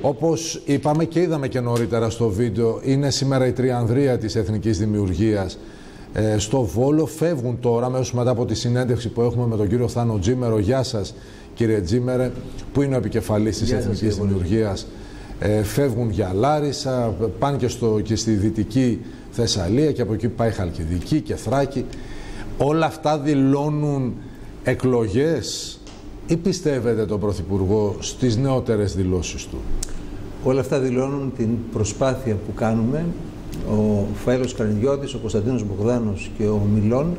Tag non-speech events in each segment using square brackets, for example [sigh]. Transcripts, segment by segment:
Όπως είπαμε και είδαμε και νωρίτερα στο βίντεο, είναι σήμερα η τριανδρία της εθνικής δημιουργίας ε, στο Βόλο. Φεύγουν τώρα, μέσω μετά από τη συνέντευξη που έχουμε με τον κύριο Θάνο Τζίμερο. Γεια σας κύριε Τζίμερε, που είναι ο επικεφαλής της εθνικής δημιουργίας. Ε, φεύγουν για Λάρισα, πάνε και, στο, και στη Δυτική Θεσσαλία και από εκεί πάει Χαλκιδική και Θράκη. Όλα αυτά δηλώνουν εκλογές ή πιστεύετε τον Πρωθυπουργό στις νεότερες δηλώσεις του; Όλα αυτά δηλώνουν την προσπάθεια που κάνουμε ο Φαέλος Καρνιώτης, ο Κωνσταντίνος Μπογδάνος και ο Μιλών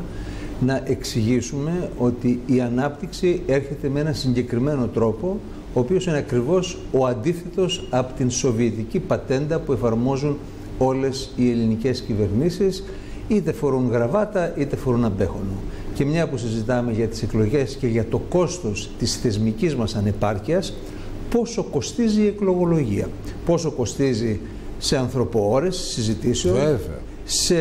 να εξηγήσουμε ότι η ανάπτυξη έρχεται με ένα συγκεκριμένο τρόπο ο οποίος είναι ακριβώς ο αντίθετος από την σοβιετική πατέντα που εφαρμόζουν όλες οι ελληνικές κυβερνήσεις είτε φορούν γραβάτα είτε φορούν αμπέχονο. Και μια που συζητάμε για τις εκλογές και για το κόστος της θεσμικής μας ανεπάρκειας, πόσο κοστίζει η εκλογολογία, πόσο κοστίζει σε ανθρωποώρες συζητήσεων, Βέβαια. σε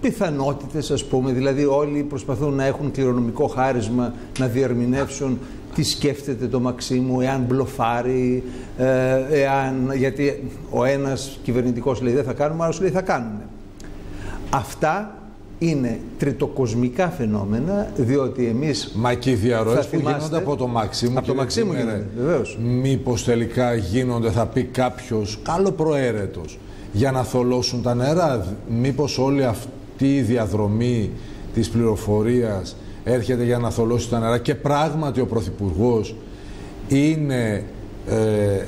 πιθανότητες ας πούμε, δηλαδή όλοι προσπαθούν να έχουν κληρονομικό χάρισμα, να διερμηνεύσουν τι σκέφτεται το Μαξίμου, εάν μπλοφάρει, ε, εάν, γιατί ο ένας κυβερνητικός λέει δεν θα κάνουμε, ο άλλος λέει θα κάνουμε. Αυτά είναι τριτοκοσμικά φαινόμενα, διότι εμείς Μα και οι διαρροές Θα που θυμάστε- γίνονται από το Μαξίμου Από το κύριε Μαξίμου Τζίμερε, γίνονται, βεβαίως. Μήπως τελικά γίνονται, θα πει κάποιος, καλοπροαίρετος, για να θολώσουν τα νερά. Μήπως όλη αυτή η διαδρομή της πληροφορίας έρχεται για να θολώσει τα νερά και πράγματι ο Πρωθυπουργός είναι ε, ε,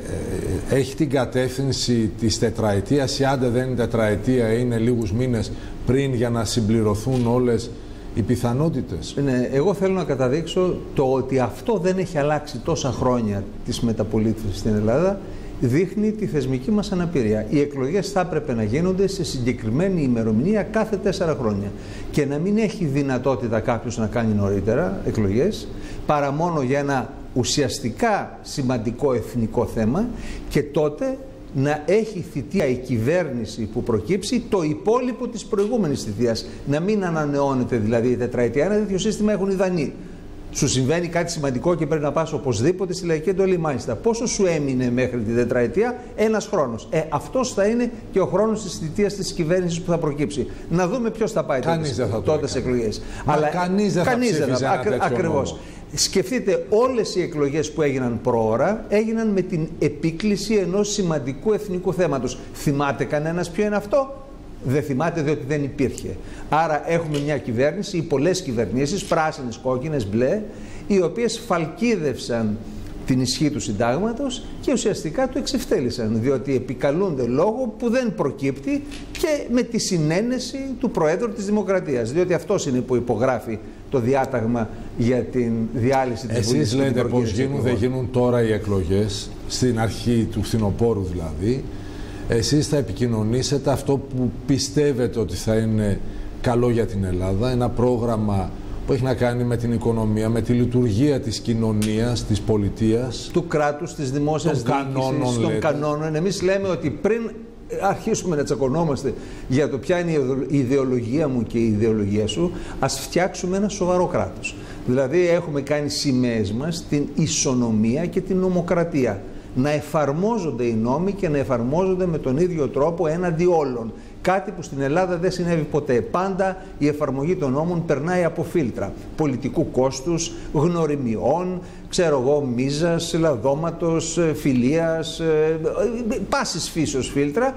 έχει την κατεύθυνση της τετραετίας ή άντε δεν είναι τετραετία είναι λίγους μήνες πριν για να συμπληρωθούν όλες οι πιθανότητες; Ναι, εγώ θέλω να καταδείξω το ότι αυτό δεν έχει αλλάξει τόσα χρόνια της μεταπολίτευσης στην Ελλάδα δείχνει τη θεσμική μας αναπηρία. Οι εκλογές θα έπρεπε να γίνονται σε συγκεκριμένη ημερομηνία κάθε τέσσερα χρόνια και να μην έχει δυνατότητα κάποιος να κάνει νωρίτερα εκλογές παρά μόνο για ένα ουσιαστικά σημαντικό εθνικό θέμα και τότε να έχει θητεία η κυβέρνηση που προκύψει το υπόλοιπο της προηγούμενης θητείας. Να μην ανανεώνεται δηλαδή η τετραετία. Ένα τέτοιο σύστημα έχουν οι Δανείοι. Σου συμβαίνει κάτι σημαντικό και πρέπει να πας οπωσδήποτε στη λαϊκή εντολή. Μάλιστα, πόσο σου έμεινε μέχρι την τετραετία, ένας χρόνος. Ε, αυτός θα είναι και ο χρόνος της θητείας της κυβέρνησης που θα προκύψει. Να δούμε ποιος θα πάει Κανείς τότε, δεν θα το τότε σε έκανε. εκλογές. Μα κανείς δεν θα ψήφιζε ένα τέτοιο Ακριβώς. Νόμο. Σκεφτείτε όλες οι εκλογές που έγιναν προώρα έγιναν με την επίκληση ενός σημαντικού εθνικού θέματος. Θυμάται κανένας ποιο είναι αυτό; Δεν θυμάται διότι δεν υπήρχε. Άρα έχουμε μια κυβέρνηση ή πολλές κυβερνήσεις, πράσινες, κόκκινες, μπλε, οι οποίες φαλκίδευσαν την ισχύ του συντάγματος και ουσιαστικά του εξευτέλισαν διότι επικαλούνται λόγο που δεν προκύπτει και με τη συνένεση του Προέδρου της Δημοκρατίας διότι αυτός είναι που υπογράφει το διάταγμα για την διάλυση της Βουλής Εσείς και την λέτε πώς προκήρυξη γίνουν, δεν εκλογών. γίνουν τώρα οι εκλογές, στην αρχή του φθινοπόρου δηλαδή. Εσείς θα επικοινωνήσετε αυτό που πιστεύετε ότι θα είναι καλό για την Ελλάδα, ένα πρόγραμμα που έχει να κάνει με την οικονομία, με τη λειτουργία της κοινωνίας, της πολιτείας. του κράτους, της δημόσιας Των διοίκησης, κανόνων, των λέτε. κανόνων. Εμείς λέμε ότι πριν αρχίσουμε να τσακωνόμαστε για το ποια είναι η ιδεολογία μου και η ιδεολογία σου, ας φτιάξουμε ένα σοβαρό κράτος. Δηλαδή έχουμε κάνει σημαίες μας την ισονομία και την νομοκρατία. Να εφαρμόζονται οι νόμοι και να εφαρμόζονται με τον ίδιο τρόπο έναντι όλων. Κάτι που στην Ελλάδα δεν συνέβη ποτέ. Πάντα η εφαρμογή των νόμων περνάει από φίλτρα πολιτικού κόστους, γνωριμιών, ξέρω εγώ, μίζας, λαδώματος, ε, φιλίας, ε, ε, πάσης φύσεως φίλτρα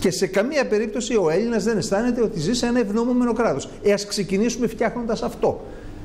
και σε καμία περίπτωση ο Έλληνας δεν αισθάνεται ότι ζει σε ένα ευνομούμενο κράτος. Ε, ας ξεκινήσουμε φτιάχνοντας αυτό.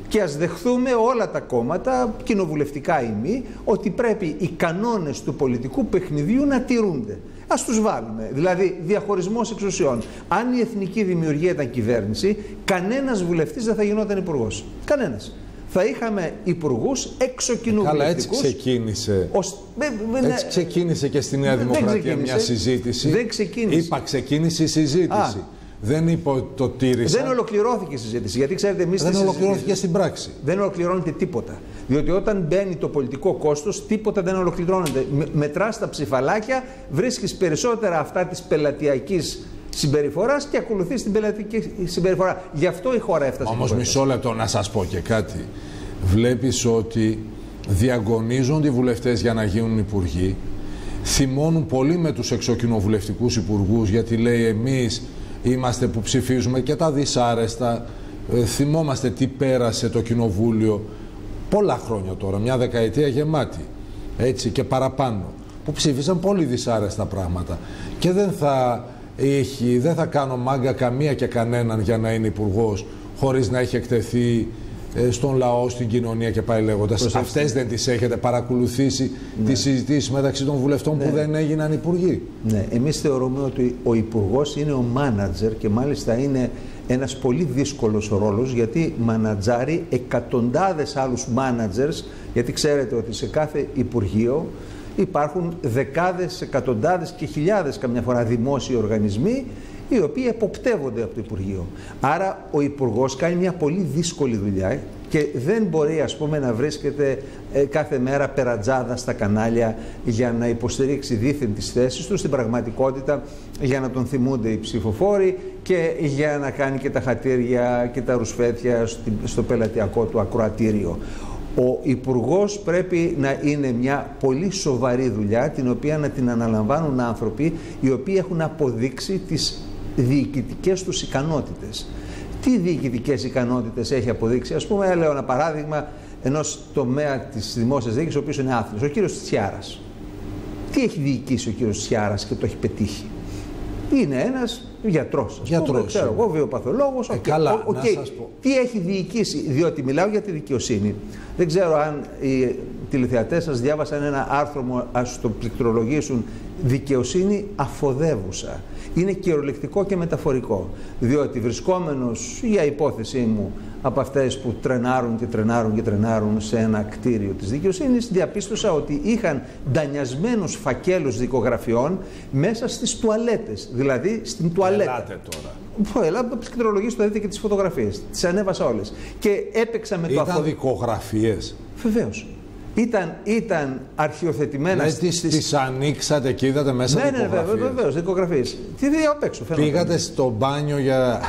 Και ας δεχθούμε όλα τα κόμματα, κοινοβουλευτικά ή μη, ότι πρέπει οι κανόνες του πολιτικού παιχνιδιού να τηρούνται. Ας τους βάλουμε. Δηλαδή, διαχωρισμός εξουσιών. Αν η εθνική δημιουργία ήταν κυβέρνηση, κανένας βουλευτής δεν θα γινόταν υπουργός. Κανένας. Θα είχαμε υπουργούς Καλά, έτσι εξοκοινοβουλευτικούς. ξεκίνησε. ως- με- με- Έτσι ξεκίνησε και στη Νέα Δεν Δημοκρατία ξεκίνησε. μια συζήτηση. Δεν ξεκίνησε. Είπα, ξεκίνησε η συζήτηση. Α. Δεν είπα ότι το τήρησα. Δεν ολοκληρώθηκε η συζήτηση. Γιατί ξέρετε, εμείς Δεν ολοκληρώθηκε στην πράξη. δεν ολοκληρώνεται τίποτα. Διότι όταν μπαίνει το πολιτικό κόστος, τίποτα δεν ολοκληρώνεται. Με, Μετράς τα ψηφαλάκια, βρίσκεις περισσότερα αυτά της πελατειακής συμπεριφοράς και ακολουθείς την πελατειακή συμπεριφορά. Γι' αυτό η χώρα έφτασε. Όμως εδώ. μισό λεπτό να σας πω και κάτι. Βλέπεις ότι διαγωνίζονται οι βουλευτές για να γίνουν υπουργοί. θυμώνουν πολύ με τους εξοκοινοβουλευτικούς υπουργούς γιατί λέει εμείς είμαστε που ψηφίζουμε και τα δυσάρεστα. Ε, θυμόμαστε τι πέρασε το κοινοβούλιο πολλά χρόνια τώρα, μια δεκαετία γεμάτη έτσι και παραπάνω που ψήφισαν πολύ δυσάρεστα πράγματα. Και δεν θα, έχει, δεν θα κάνω μάγκα καμία και κανέναν για να είναι υπουργός χωρίς να έχει εκτεθεί ε, στον λαό, στην κοινωνία και πάει λέγοντας. Αυτές δεν τις έχετε παρακολουθήσει ναι. τις συζητήσεις μεταξύ των βουλευτών που ναι. δεν έγιναν υπουργοί. Ναι, εμείς θεωρούμε ότι ο υπουργός είναι ο μάνατζερ και μάλιστα είναι ένας πολύ δύσκολος ρόλος γιατί μανατζάρει εκατοντάδες άλλους μάνατζερς γιατί ξέρετε ότι σε κάθε υπουργείο υπάρχουν δεκάδες, εκατοντάδες και χιλιάδες καμιά φορά δημόσιοι οργανισμοί οι οποίοι εποπτεύονται από το Υπουργείο. Άρα ο Υπουργός κάνει μια πολύ δύσκολη δουλειά και δεν μπορεί ας πούμε να βρίσκεται ε, κάθε μέρα περατζάδα στα κανάλια για να υποστηρίξει δίθεν τις θέσεις του, στην πραγματικότητα για να τον θυμούνται οι ψηφοφόροι και για να κάνει και τα χατήρια και τα ρουσφέτια στο πελατειακό του ακροατήριο. Ο υπουργός πρέπει να είναι μια πολύ σοβαρή δουλειά την οποία να την αναλαμβάνουν άνθρωποι οι οποίοι έχουν αποδείξει τις διοικητικές τους ικανότητες. Τι διοικητικές ικανότητες έχει αποδείξει, ας πούμε, λέω ένα παράδειγμα ενός τομέα της δημόσιας διοίκησης, ο οποίος είναι άθλιος, ο κύριος Τσιάρας. Τι έχει διοικήσει ο κύριος Τσιάρας και το έχει πετύχει; Είναι ένας γιατρός, γιατρός ξέρω εγώ, βιοπαθολόγος. Ε, καλά, okay. να σας πω. Τι έχει διοικήσει, διότι μιλάω για τη δικαιοσύνη. Δεν ξέρω αν οι τηλεθεατές σας διάβασαν ένα άρθρο μου, ας το πληκτρολογήσουν, δικαιοσύνη αφοδεύουσα είναι κυριολεκτικό και μεταφορικό. Διότι βρισκόμενος, για υπόθεσή μου, από αυτές που τρενάρουν και τρενάρουν και τρενάρουν σε ένα κτίριο της δικαιοσύνης, διαπίστωσα ότι είχαν ντανιασμένους φακέλους δικογραφιών μέσα στις τουαλέτες, δηλαδή στην τουαλέτα. Ελάτε τώρα. Έλα, πληκτρολογείς το δείτε και τις φωτογραφίες. Τις ανέβασα όλες. Και έπαιξα με Ήταν το αφο... δικογραφίες. Βεβαίως ήταν, ήταν αρχιοθετημένα ναι, στις... τις ανοίξατε και είδατε μέσα ναι, ναι, ναι, βεβαίως, δικογραφίες. Τις δεν απ' έξω. Πήγατε στο μπάνιο για...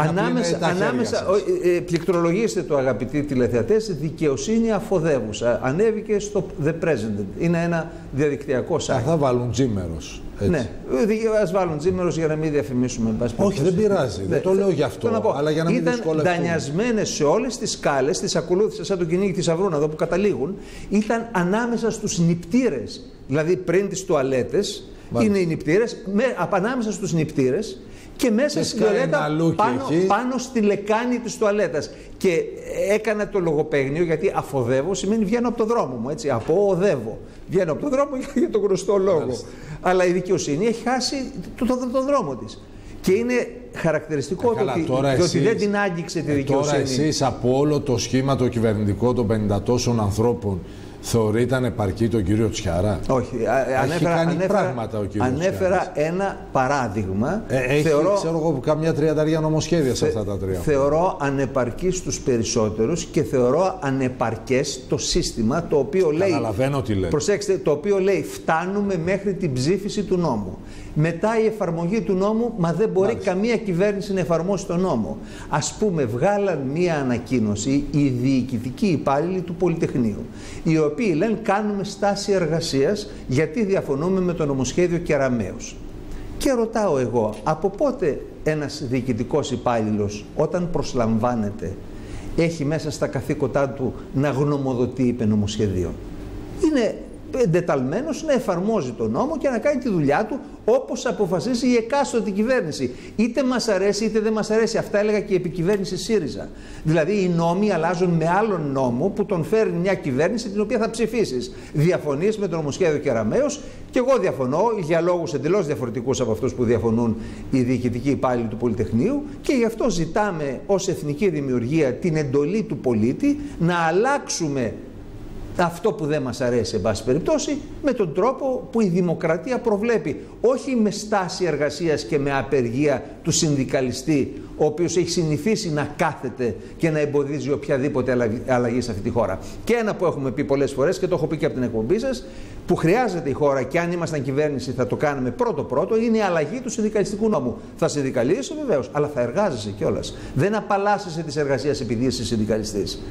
Ανάμεσα, ανάμεσα ε, ε, πληκτρολογήστε το αγαπητοί τηλεθεατές, δικαιοσύνη αφοδεύουσα. Ανέβηκε στο The President. Είναι ένα διαδικτυακό site. Θα βάλουν τζίμερος. Έτσι. Ναι, ας βάλουν τζίμερος για να μην διαφημίσουμε. Όχι, δεν πειράζει. Δεν το λέω γι' αυτό. πω, αλλά για να μην ήταν δανειασμένες σε όλες τις σκάλες, τις ακολούθησε σαν το κυνήγι της Αυρούνα εδώ που καταλήγουν, ήταν ανάμεσα στους νηπτήρε. Δηλαδή πριν τις τουαλέτες, είναι οι νηπτήρε, ανάμεσα στους νηπτήρε και μέσα στη τουαλέτα πάνω, πάνω στη λεκάνη της τουαλέτας. Και έκανα το λογοπαίγνιο γιατί αφοδεύω σημαίνει βγαίνω από το δρόμο μου, έτσι, οδεύω. Βγαίνω από το δρόμο [laughs] για τον γνωστό λόγο. Αλλά η δικαιοσύνη έχει χάσει το, το, το, δρόμο της. Και είναι χαρακτηριστικό ε, το ότι, ότι δεν την άγγιξε τη ε, δικαιοσύνη. Τώρα εσείς από όλο το σχήμα το κυβερνητικό των 50 τόσων ανθρώπων Θεωρείται ανεπαρκή τον κύριο Τσιάρα; Όχι. Ανέφερα, κάνει ανέφερα, πράγματα ο κύριος Ανέφερα ένα παράδειγμα. Ε, έχει, θεωρώ, ξέρω εγώ, καμιά τριανταριά νομοσχέδια σε αυτά τα τρία. Θεωρώ ανεπαρκή στους περισσότερους και θεωρώ ανεπαρκές το σύστημα το οποίο λέει... Καταλαβαίνω τι λέει. Προσέξτε, το οποίο λέει φτάνουμε μέχρι την ψήφιση του νόμου. Μετά η εφαρμογή του νόμου, μα δεν μπορεί καμία κυβέρνηση να εφαρμόσει τον νόμο. Ας πούμε, βγάλαν μία ανακοίνωση οι διοικητικοί υπάλληλοι του Πολυτεχνείου, οι οποίοι λένε κάνουμε στάση εργασίας γιατί διαφωνούμε με το νομοσχέδιο Κεραμέως. Και ρωτάω εγώ, από πότε ένας διοικητικός υπάλληλος όταν προσλαμβάνεται έχει μέσα στα καθήκοντά του να γνωμοδοτεί είπε νομοσχεδίων. Είναι εντεταλμένος να εφαρμόζει τον νόμο και να κάνει τη δουλειά του όπως αποφασίσει η εκάστοτε κυβέρνηση. Είτε μας αρέσει είτε δεν μας αρέσει. Αυτά έλεγα και η επικυβέρνηση ΣΥΡΙΖΑ. Δηλαδή οι νόμοι αλλάζουν με άλλον νόμο που τον φέρνει μια κυβέρνηση την οποία θα ψηφίσεις. Διαφωνείς με το νομοσχέδιο Κεραμαίο και εγώ διαφωνώ για λόγους εντελώς διαφορετικούς από αυτούς που διαφωνούν οι διοικητικοί υπάλληλοι του Πολυτεχνείου και γι' αυτό ζητάμε ως εθνική δημιουργία την εντολή του πολίτη να αλλάξουμε αυτό που δεν μας αρέσει, εν πάση περιπτώσει, με τον τρόπο που η δημοκρατία προβλέπει. Όχι με στάση εργασίας και με απεργία του συνδικαλιστή, ο οποίος έχει συνηθίσει να κάθεται και να εμποδίζει οποιαδήποτε αλλαγή σε αυτή τη χώρα. Και ένα που έχουμε πει πολλές φορές και το έχω πει και από την εκπομπή σας, που χρειάζεται η χώρα και αν ήμασταν κυβέρνηση θα το κάνουμε πρώτο-πρώτο, είναι η αλλαγή του συνδικαλιστικού νόμου. Θα συνδικαλίσει βεβαίως, αλλά θα εργάζεσαι κιόλας. Δεν απαλλάσσεσαι της εργασίας επειδή είσαι συνδικαλιστής.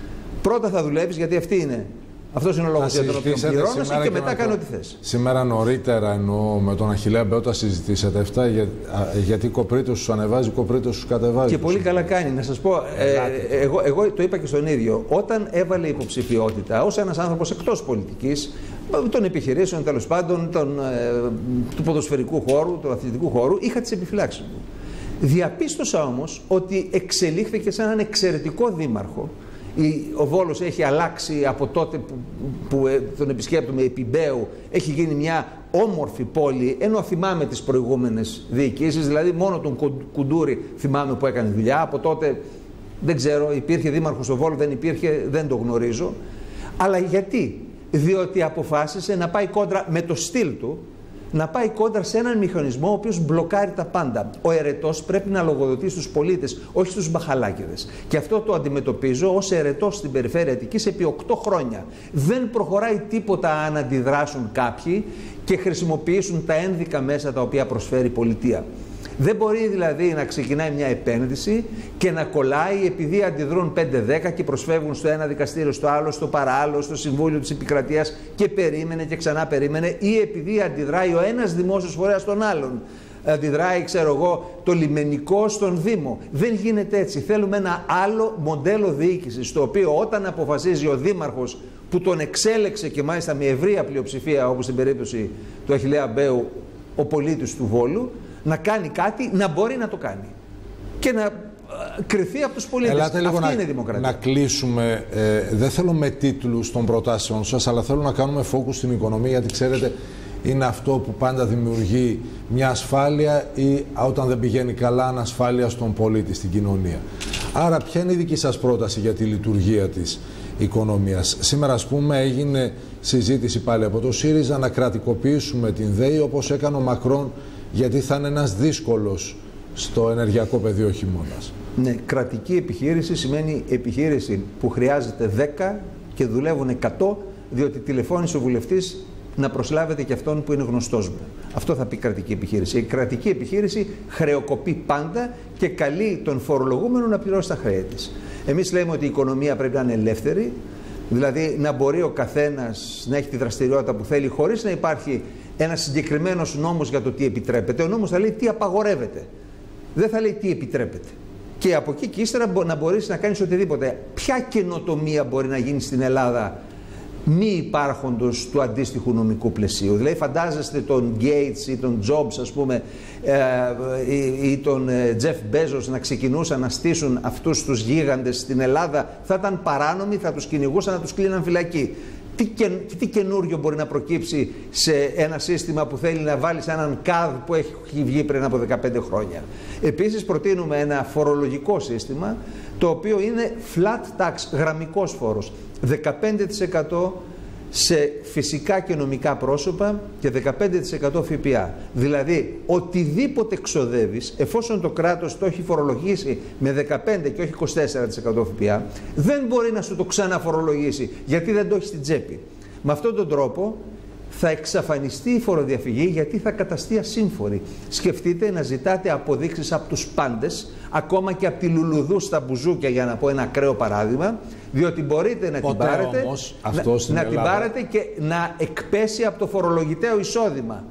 Πρώτα θα δουλεύεις γιατί αυτή είναι Αυτός είναι ο λόγος για τον οποίο πληρώνεσαι και μετά κάνει ό,τι θες. Σήμερα νωρίτερα εννοώ με τον Αχηλέα Μπέοτα συζητήσατε αυτά για, γιατί κοπρίτος σου ανεβάζει, κοπρίτος σου κατεβάζει. Και πολύ καλά κάνει. Να σας πω, ε, εγώ, εγώ το είπα και στον ίδιο. Όταν έβαλε υποψηφιότητα ως ένας άνθρωπος εκτός πολιτικής, των επιχειρήσεων τέλος πάντων, τον, ε, του ποδοσφαιρικού χώρου, του αθλητικού χώρου, είχα τις επιφυλάξεις μου. Διαπίστωσα όμως ότι εξελίχθηκε σε έναν εξαιρετικό δήμαρχο ο Βόλος έχει αλλάξει από τότε που, που ε, τον επισκέπτομαι επί Μπέου, έχει γίνει μια όμορφη πόλη, ενώ θυμάμαι τις προηγούμενες διοικήσεις, δηλαδή μόνο τον Κουντούρη θυμάμαι που έκανε δουλειά, από τότε δεν ξέρω, υπήρχε δήμαρχος στο Βόλο, δεν υπήρχε, δεν το γνωρίζω. Αλλά γιατί, διότι αποφάσισε να πάει κόντρα με το στυλ του, να πάει κόντρα σε έναν μηχανισμό ο οποίος μπλοκάρει τα πάντα. Ο ερετό πρέπει να λογοδοτεί στους πολίτες, όχι στους μπαχαλάκιδε. Και αυτό το αντιμετωπίζω ως ερετό στην περιφέρεια Αττικής επί 8 χρόνια. Δεν προχωράει τίποτα αν αντιδράσουν κάποιοι και χρησιμοποιήσουν τα ένδικα μέσα τα οποία προσφέρει η πολιτεία. Δεν μπορεί δηλαδή να ξεκινάει μια επένδυση και να κολλάει επειδή αντιδρούν 5-10 και προσφεύγουν στο ένα δικαστήριο, στο άλλο, στο παράλληλο, στο Συμβούλιο της Επικρατείας και περίμενε και ξανά περίμενε ή επειδή αντιδράει ο ένας δημόσιος φορέας στον άλλον. Αντιδράει, ξέρω εγώ, το λιμενικό στον Δήμο. Δεν γίνεται έτσι. Θέλουμε ένα άλλο μοντέλο διοίκησης, το οποίο όταν αποφασίζει ο Δήμαρχος που τον εξέλεξε και μάλιστα με ευρεία πλειοψηφία, όπως στην περίπτωση του Αχηλέα Μπέου, ο πολίτης του Βόλου, να κάνει κάτι, να μπορεί να το κάνει. Και να ε, κρυθεί από τους πολίτες. Ελάτε λίγο Αυτή να, είναι η δημοκρατία. Να κλείσουμε, ε, δεν θέλω με τίτλους των προτάσεων σας, αλλά θέλω να κάνουμε focus στην οικονομία, γιατί ξέρετε είναι αυτό που πάντα δημιουργεί μια ασφάλεια ή όταν δεν πηγαίνει καλά ανασφάλεια στον πολίτη, στην κοινωνία. Άρα ποια είναι η δική σας πρόταση για τη λειτουργία της οικονομίας; Σήμερα ας πούμε έγινε συζήτηση πάλι από το ΣΥΡΙΖΑ να κρατικοποιήσουμε την ΔΕΗ όπως έκανε ο Μακρόν γιατί θα είναι ένας δύσκολος στο ενεργειακό πεδίο χειμώνας. Ναι, κρατική επιχείρηση σημαίνει επιχείρηση που χρειάζεται 10 και δουλεύουν 100, διότι τηλεφώνησε ο βουλευτής να προσλάβετε και αυτόν που είναι γνωστός μου. Αυτό θα πει κρατική επιχείρηση. Η κρατική επιχείρηση χρεοκοπεί πάντα και καλεί τον φορολογούμενο να πληρώσει τα χρέη της. Εμείς λέμε ότι η οικονομία πρέπει να είναι ελεύθερη, δηλαδή να μπορεί ο καθένας να έχει τη δραστηριότητα που θέλει, χωρίς να υπάρχει ένας συγκεκριμένος νόμος για το τι επιτρέπεται. Ο νόμος θα λέει τι απαγορεύεται. Δεν θα λέει τι επιτρέπεται. Και από εκεί και ύστερα να μπορείς να κάνεις οτιδήποτε. Ποια καινοτομία μπορεί να γίνει στην Ελλάδα μη υπάρχοντος του αντίστοιχου νομικού πλαισίου; Δηλαδή φαντάζεστε τον Gates ή τον Jobs ας πούμε ε, ή, τον ε, Jeff Bezos να ξεκινούσαν να στήσουν αυτούς τους γίγαντες στην Ελλάδα θα ήταν παράνομοι, θα τους κυνηγούσαν, να τους κλείναν φυλακή τι, και, τι καινούριο μπορεί να προκύψει σε ένα σύστημα που θέλει να βάλει σε έναν ΚΑΔ που έχει βγει πριν από 15 χρόνια. Επίσης προτείνουμε ένα φορολογικό σύστημα το οποίο είναι flat tax, γραμμικός φόρος. 15% σε φυσικά και νομικά πρόσωπα και 15% ΦΠΑ. Δηλαδή, οτιδήποτε ξοδεύεις, εφόσον το κράτος το έχει φορολογήσει με 15% και όχι 24% ΦΠΑ, δεν μπορεί να σου το ξαναφορολογήσει, γιατί δεν το έχει στην τσέπη. Με αυτόν τον τρόπο θα εξαφανιστεί η φοροδιαφυγή γιατί θα καταστεί ασύμφορη. Σκεφτείτε να ζητάτε αποδείξεις από τους πάντες, ακόμα και από τη Λουλουδού στα μπουζούκια για να πω ένα ακραίο παράδειγμα, διότι μπορείτε να την πάρετε, να, να την πάρετε και να εκπέσει από το φορολογητέο εισόδημα.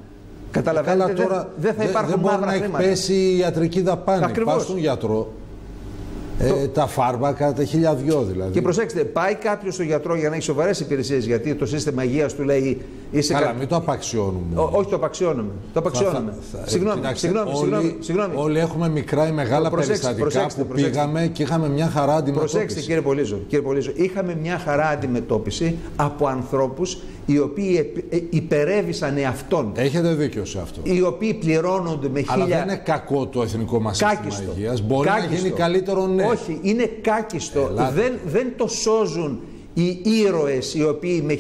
Καταλαβαίνετε, τώρα δεν θα υπάρχουν δεν, δεν μπορεί να εκπέσει η ιατρική δαπάνη. Ακριβώς. Πας στον γιατρό, ε, τα φάρμακα, τα χιλιαδιό δηλαδή. Και προσέξτε, πάει κάποιος στο γιατρό για να έχει σοβαρές υπηρεσίες, γιατί το σύστημα υγείας του λέει. Είσαι Καλά, κα... μην το απαξιώνουμε. Ό, όχι, το απαξιώνουμε. Το απαξιώνουμε. Θα, θα, συγγνώμη, κοιτάξτε, συγγνώμη, όλοι, συγγνώμη, συγγνώμη. Όλοι έχουμε μικρά ή μεγάλα προσέξτε, περιστατικά προσέξτε, που προσέξτε. πήγαμε και είχαμε μια χαρά αντιμετώπισης. Προσέξτε, κύριε Πολίζο, κύριε Πολίζο, είχαμε μια χαρά αντιμετώπιση από ανθρώπους οι οποίοι ε, υπερέβησαν εαυτόν. Έχετε δίκιο σε αυτό. Οι οποίοι πληρώνονται με χίλια. Αλλά δεν είναι κακό το εθνικό μας σύστημα υγείας. Μπορεί κάκιστο. να γίνει καλύτερο, ναι. Όχι, είναι κάκιστο. Δεν, δεν το σώζουν οι ήρωες οι οποίοι με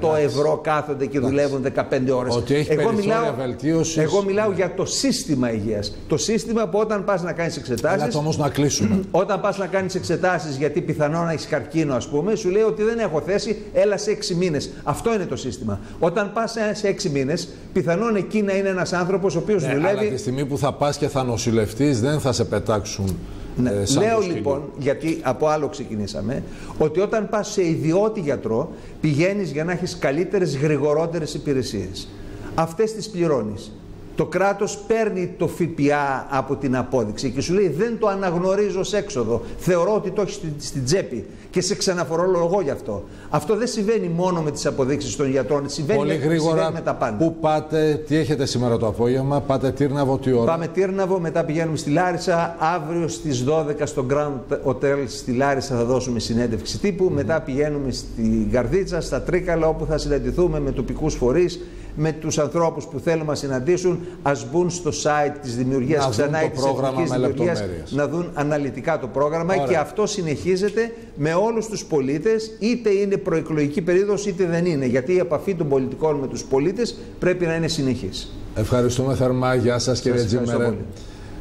1100 ευρώ κάθονται και δουλεύουν 15 ώρες. Ότι έχει εγώ μιλάω, βελτίωσης... εγώ μιλάω για το σύστημα υγείας. Το σύστημα που όταν πας να κάνεις εξετάσει. Έλα όμως να κλείσουμε. [clears throat] Όταν πας να κάνεις εξετάσεις γιατί πιθανόν να έχεις καρκίνο, ας πούμε, σου λέει ότι δεν έχω θέση, έλα σε 6 μήνες. Αυτό είναι το σύστημα. Όταν πας σε 6 μήνες, πιθανόν εκεί να είναι ένας άνθρωπος ο οποίος ναι, δουλεύει. Αλλά τη στιγμή που θα πας και θα νοσηλευτείς, δεν θα σε πετάξουν Ναι. Ε, Λέω λοιπόν, γιατί από άλλο ξεκινήσαμε, ότι όταν πας σε ιδιώτη γιατρό πηγαίνεις για να έχεις καλύτερες, γρηγορότερες υπηρεσίες. Αυτές τις πληρώνεις το κράτος παίρνει το ΦΠΑ από την απόδειξη και σου λέει δεν το αναγνωρίζω σε έξοδο, θεωρώ ότι το έχεις στην, τσέπη και σε ξαναφορολογώ γι' αυτό. Αυτό δεν συμβαίνει μόνο με τις αποδείξεις των γιατρών, συμβαίνει, Πολύ γρήγορα, συμβαίνει με τα πάντα. Πού πάτε, τι έχετε σήμερα το απόγευμα, πάτε Τύρναβο, τι ώρα; Πάμε Τύρναβο, μετά πηγαίνουμε στη Λάρισα, αύριο στις 12 στο Grand Hotel στη Λάρισα θα δώσουμε συνέντευξη τύπου, μετά πηγαίνουμε στην Καρδίτσα, στα Τρίκαλα όπου θα συναντηθούμε με τοπικούς φορείς με τους ανθρώπους που θέλουν να συναντήσουν ας μπουν στο site της δημιουργίας να ξανά ή της εθνικής δημιουργίας να δουν αναλυτικά το πρόγραμμα και αυτό συνεχίζεται με όλους τους πολίτες είτε είναι προεκλογική περίοδος είτε δεν είναι γιατί η επαφή των πολιτικών με τους πολίτες πρέπει να είναι συνεχής. Ευχαριστούμε θερμά. Γεια σας κύριε Τζίμερε.